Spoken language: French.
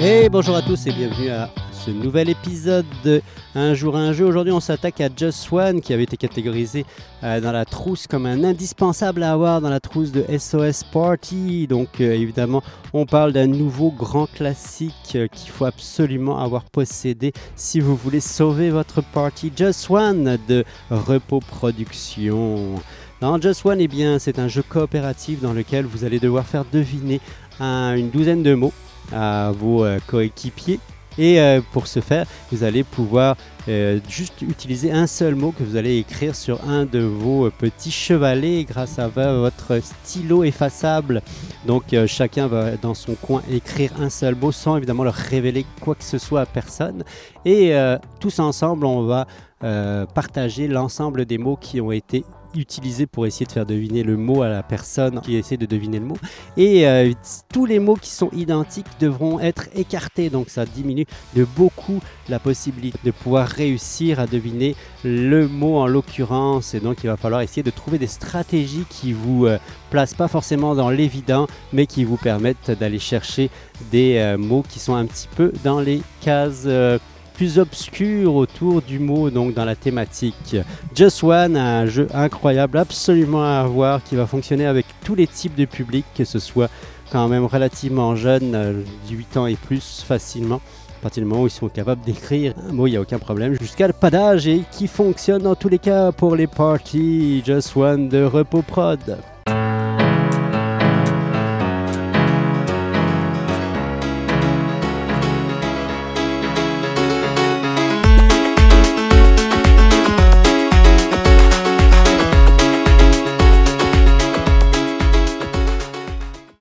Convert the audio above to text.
Et bonjour à tous et bienvenue à ce nouvel épisode de Un jour un jeu. Aujourd'hui, on s'attaque à Just One qui avait été catégorisé euh, dans la trousse comme un indispensable à avoir dans la trousse de SOS Party. Donc, euh, évidemment, on parle d'un nouveau grand classique euh, qu'il faut absolument avoir possédé si vous voulez sauver votre party. Just One de Repos Production. Dans Just One, eh bien, c'est un jeu coopératif dans lequel vous allez devoir faire deviner une douzaine de mots à vos euh, coéquipiers. Et euh, pour ce faire, vous allez pouvoir euh, juste utiliser un seul mot que vous allez écrire sur un de vos petits chevalets grâce à votre stylo effaçable. Donc chacun va dans son coin écrire un seul mot sans évidemment leur révéler quoi que ce soit à personne. Et tous ensemble, on va partager l'ensemble des mots qui ont été utilisé pour essayer de faire deviner le mot à la personne qui essaie de deviner le mot. Et euh, tous les mots qui sont identiques devront être écartés, donc ça diminue de beaucoup la possibilité de pouvoir réussir à deviner le mot en l'occurrence. Et donc il va falloir essayer de trouver des stratégies qui vous euh, placent pas forcément dans l'évident, mais qui vous permettent d'aller chercher des euh, mots qui sont un petit peu dans les cases plus obscur autour du mot, donc dans la thématique. Just One, un jeu incroyable, absolument à avoir, qui va fonctionner avec tous les types de publics, que ce soit quand même relativement jeune, 8 ans et plus facilement. À partir du moment où ils sont capables d'écrire un mot, il n'y a aucun problème. Jusqu'à le padage et qui fonctionne dans tous les cas pour les parties Just One de Repos Prod.